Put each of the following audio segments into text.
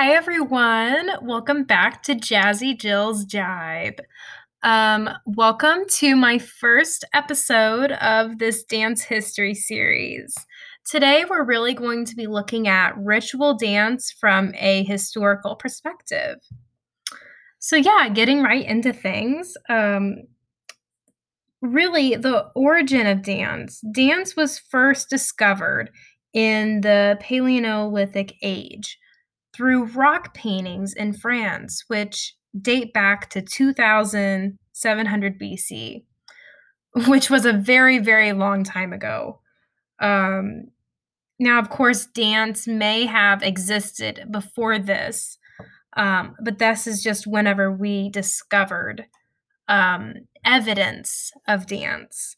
Hi, everyone. Welcome back to Jazzy Jill's Jibe. Um, welcome to my first episode of this dance history series. Today, we're really going to be looking at ritual dance from a historical perspective. So, yeah, getting right into things. Um, really, the origin of dance. Dance was first discovered in the Paleolithic age through rock paintings in France, which date back to 2700 BC, which was a very, very long time ago. Um, now, of course, dance may have existed before this, um, but this is just whenever we discovered um, evidence of dance.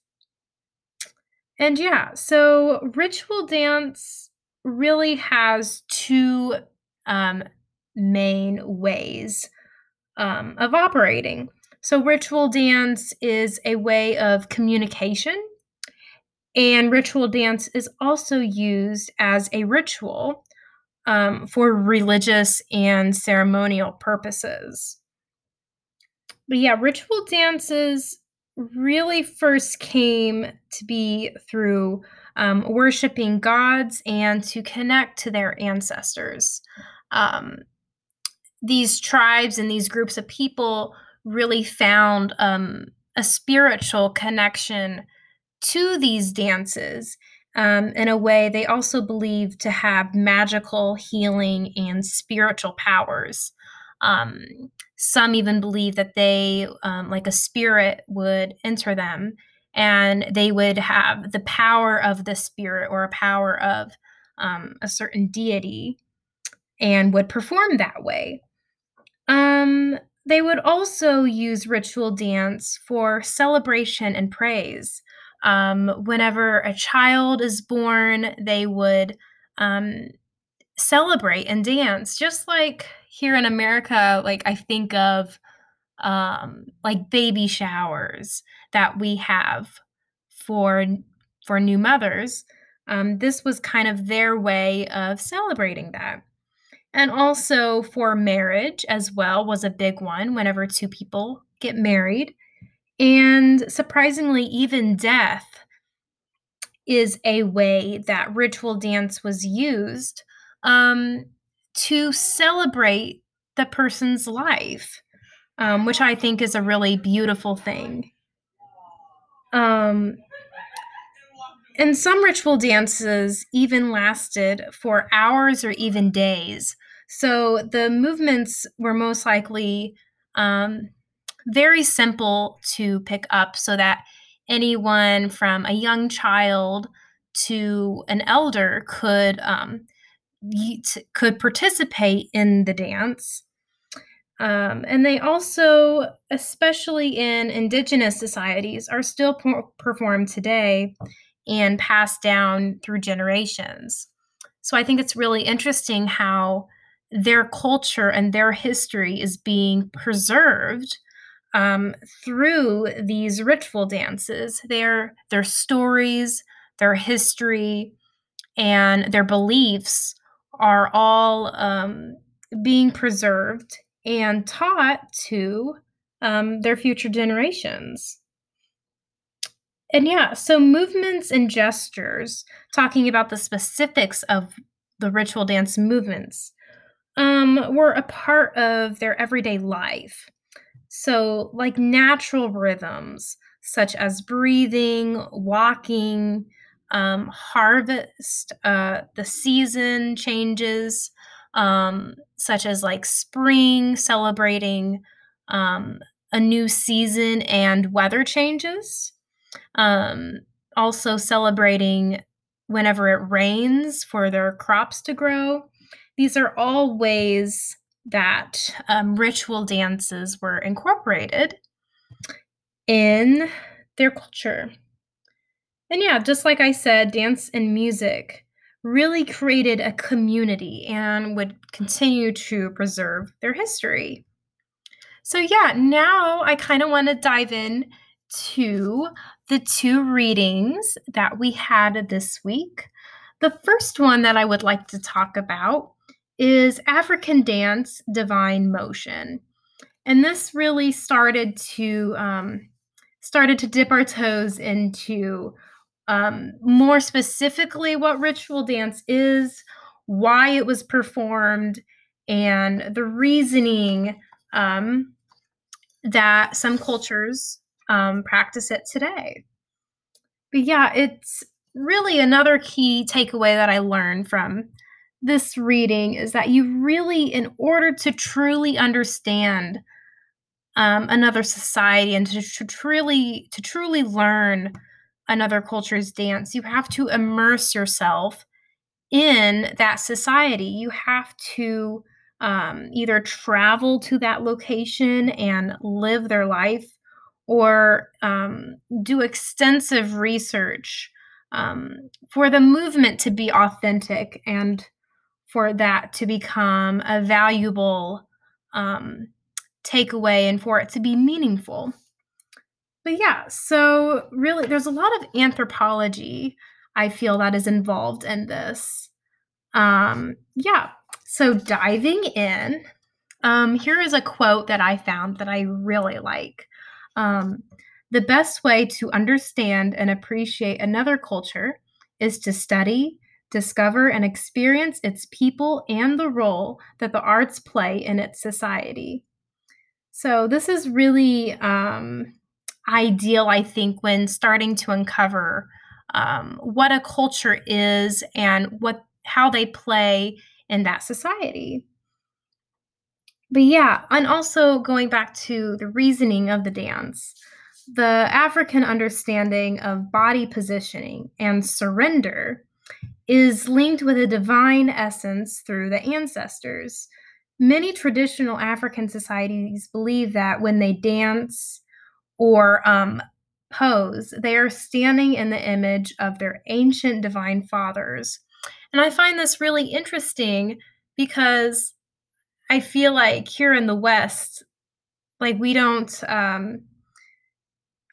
And yeah, so ritual dance really has two um, main ways um, of operating. So, ritual dance is a way of communication, and ritual dance is also used as a ritual um, for religious and ceremonial purposes. But yeah, ritual dances really first came to be through um, worshiping gods and to connect to their ancestors. Um, these tribes and these groups of people really found um, a spiritual connection to these dances. Um, in a way, they also believed to have magical healing and spiritual powers. Um, some even believe that they, um, like a spirit, would enter them and they would have the power of the spirit or a power of um, a certain deity and would perform that way. Um, they would also use ritual dance for celebration and praise. Um, whenever a child is born, they would um, celebrate and dance, just like here in America. Like I think of um, like baby showers that we have for for new mothers. Um, this was kind of their way of celebrating that. And also for marriage as well was a big one whenever two people get married. And surprisingly, even death is a way that ritual dance was used um, to celebrate the person's life um, which I think is a really beautiful thing. Um, and some ritual dances even lasted for hours or even days. So the movements were most likely um, very simple to pick up so that anyone from a young child to an elder could um, could participate in the dance um, and they also, especially in indigenous societies, are still performed today and passed down through generations. So I think it's really interesting how their culture and their history is being preserved um, through these ritual dances. Their their stories, their history, and their beliefs are all um, being preserved and taught to um, their future generations. And yeah, so movements and gestures, talking about the specifics of the ritual dance movements, um, were a part of their everyday life. So, like natural rhythms, such as breathing, walking, um, harvest, uh, the season changes, um, such as like spring, celebrating um, a new season and weather changes. Um, also, celebrating whenever it rains for their crops to grow. These are all ways that um, ritual dances were incorporated in their culture. And yeah, just like I said, dance and music really created a community and would continue to preserve their history. So, yeah, now I kind of want to dive in to the two readings that we had this week. The first one that I would like to talk about is African dance divine motion. And this really started to um, started to dip our toes into um, more specifically what ritual dance is, why it was performed, and the reasoning um, that some cultures um, practice it today. But yeah, it's really another key takeaway that I learned from this reading is that you really, in order to truly understand um, another society and to, to truly to truly learn another culture's dance, you have to immerse yourself in that society. You have to um, either travel to that location and live their life or um, do extensive research um, for the movement to be authentic and for that to become a valuable um, takeaway and for it to be meaningful. But yeah, so really, there's a lot of anthropology I feel that is involved in this. Um, yeah, so diving in, um, here is a quote that I found that I really like. Um, the best way to understand and appreciate another culture is to study, discover, and experience its people and the role that the arts play in its society. So, this is really um, ideal, I think, when starting to uncover um, what a culture is and what how they play in that society. But yeah, and also going back to the reasoning of the dance, the African understanding of body positioning and surrender is linked with a divine essence through the ancestors. Many traditional African societies believe that when they dance or um, pose, they are standing in the image of their ancient divine fathers. And I find this really interesting because I feel like here in the West, like we don't, um,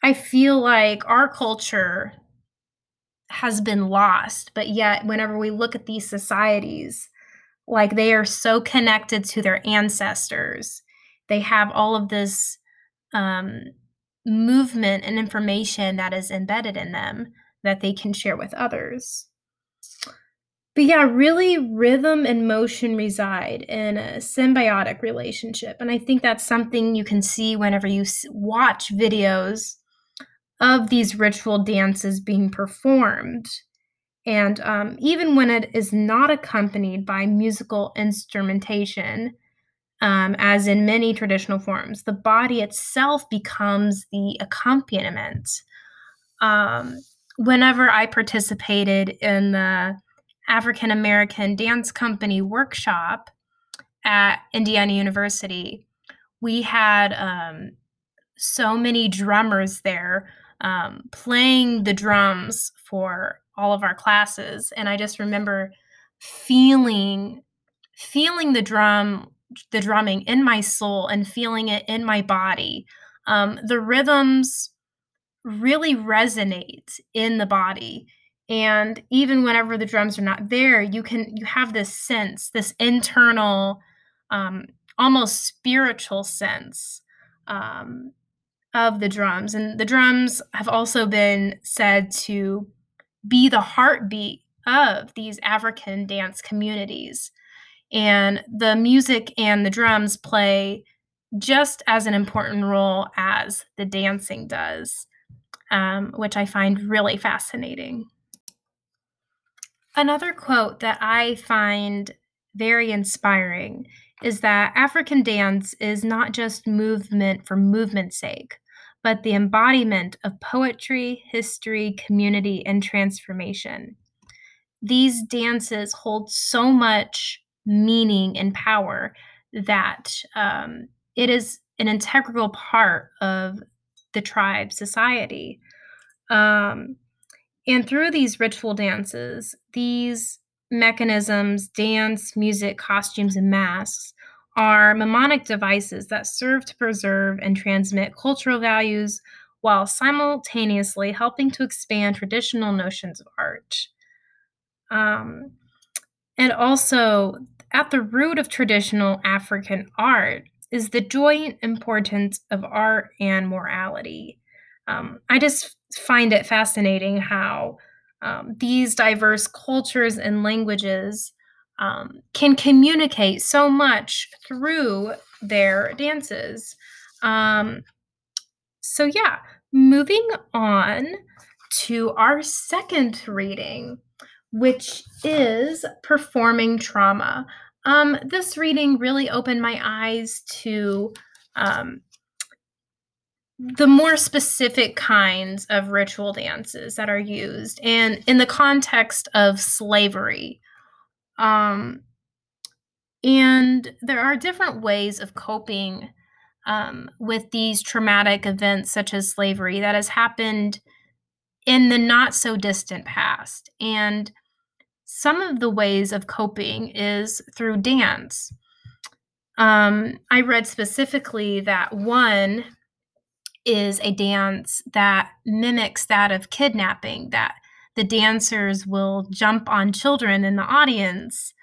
I feel like our culture has been lost, but yet whenever we look at these societies, like they are so connected to their ancestors, they have all of this um, movement and information that is embedded in them that they can share with others. But yeah, really, rhythm and motion reside in a symbiotic relationship. And I think that's something you can see whenever you watch videos of these ritual dances being performed. And um, even when it is not accompanied by musical instrumentation, um, as in many traditional forms, the body itself becomes the accompaniment. Um, whenever I participated in the African American Dance Company workshop at Indiana University, we had um, so many drummers there um, playing the drums for all of our classes, and I just remember feeling feeling the drum the drumming in my soul and feeling it in my body. Um, the rhythms really resonate in the body. And even whenever the drums are not there you can you have this sense this internal um, almost spiritual sense um, of the drums. And the drums have also been said to be the heartbeat of these african dance communities. And the music and the drums play just as an important role as the dancing does um, which i find really fascinating. Another quote that I find very inspiring is that African dance is not just movement for movement's sake, but the embodiment of poetry, history, community, and transformation. These dances hold so much meaning and power that um, it is an integral part of the tribe society. Um, and through these ritual dances, these mechanisms dance, music, costumes, and masks are mnemonic devices that serve to preserve and transmit cultural values while simultaneously helping to expand traditional notions of art. Um, and also, at the root of traditional African art is the joint importance of art and morality. Um, I just find it fascinating how um, these diverse cultures and languages um, can communicate so much through their dances. Um, so, yeah, moving on to our second reading, which is Performing Trauma. Um, this reading really opened my eyes to um, the more specific kinds of ritual dances that are used and in the context of slavery. Um, and there are different ways of coping um, with these traumatic events, such as slavery, that has happened in the not so distant past. And some of the ways of coping is through dance. Um, I read specifically that one is a dance that mimics that of kidnapping, that the dancers will jump on children in the audience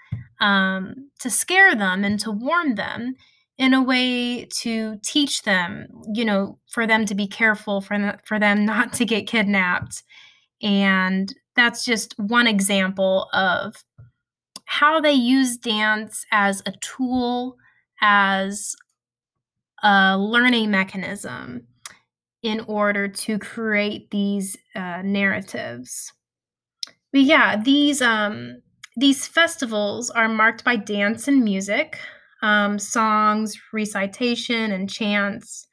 um, to scare them and to warn them in a way to teach them, you know, for them to be careful, for, for them not to get kidnapped. And that's just one example of how they use dance as a tool, as a learning mechanism in order to create these uh, narratives. But yeah, these um, these festivals are marked by dance and music, um, songs, recitation, and chants.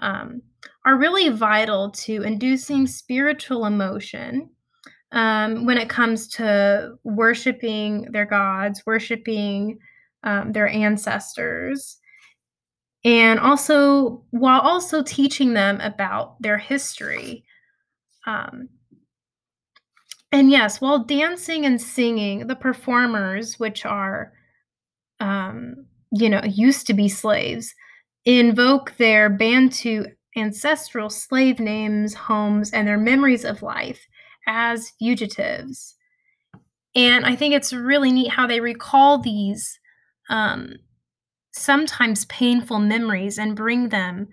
Um, are really vital to inducing spiritual emotion um, when it comes to worshiping their gods, worshiping um, their ancestors, and also while also teaching them about their history. Um, and yes, while dancing and singing, the performers, which are, um, you know, used to be slaves, invoke their Bantu ancestral slave names, homes, and their memories of life as fugitives. And I think it's really neat how they recall these um, sometimes painful memories and bring them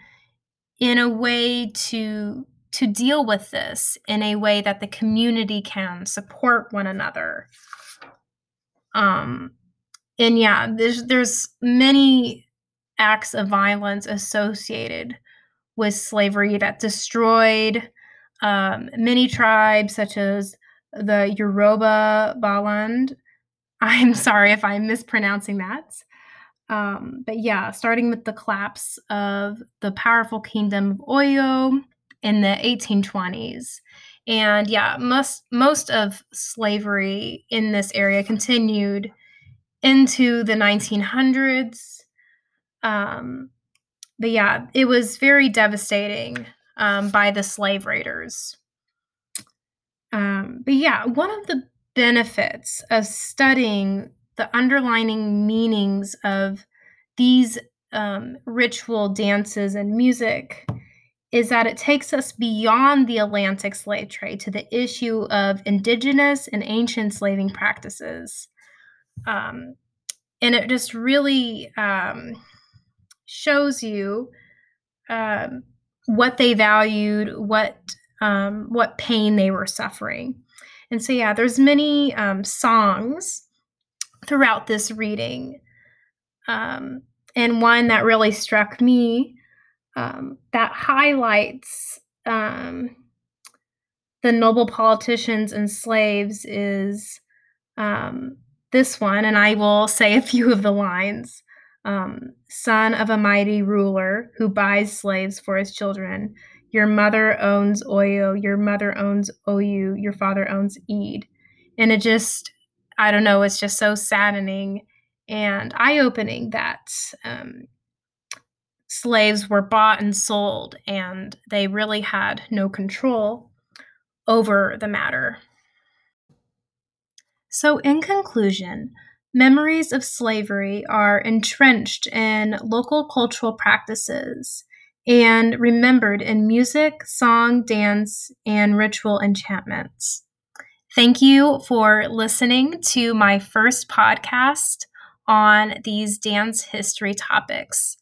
in a way to to deal with this in a way that the community can support one another. Um, and yeah, there's there's many acts of violence associated with slavery that destroyed um, many tribes, such as the Yoruba Baland. I'm sorry if I'm mispronouncing that. Um, but yeah, starting with the collapse of the powerful kingdom of Oyo in the 1820s. And yeah, most most of slavery in this area continued into the 1900s. Um, but yeah, it was very devastating um, by the slave raiders. Um, but yeah, one of the benefits of studying the underlining meanings of these um, ritual dances and music is that it takes us beyond the Atlantic slave trade to the issue of indigenous and ancient slaving practices. Um, and it just really um, shows you um, what they valued, what um, what pain they were suffering. And so, yeah, there's many um, songs throughout this reading, um, and one that really struck me um, that highlights um, the noble politicians and slaves is um, this one, and I will say a few of the lines um, son of a mighty ruler who buys slaves for his children. Your mother owns Oyo, your mother owns Oyu, your father owns Eid. And it just, I don't know, it's just so saddening and eye opening that um, slaves were bought and sold and they really had no control over the matter. So, in conclusion, Memories of slavery are entrenched in local cultural practices and remembered in music, song, dance, and ritual enchantments. Thank you for listening to my first podcast on these dance history topics.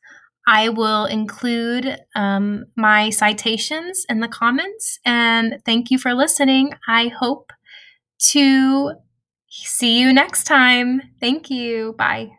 I will include um, my citations in the comments. And thank you for listening. I hope to see you next time. Thank you. Bye.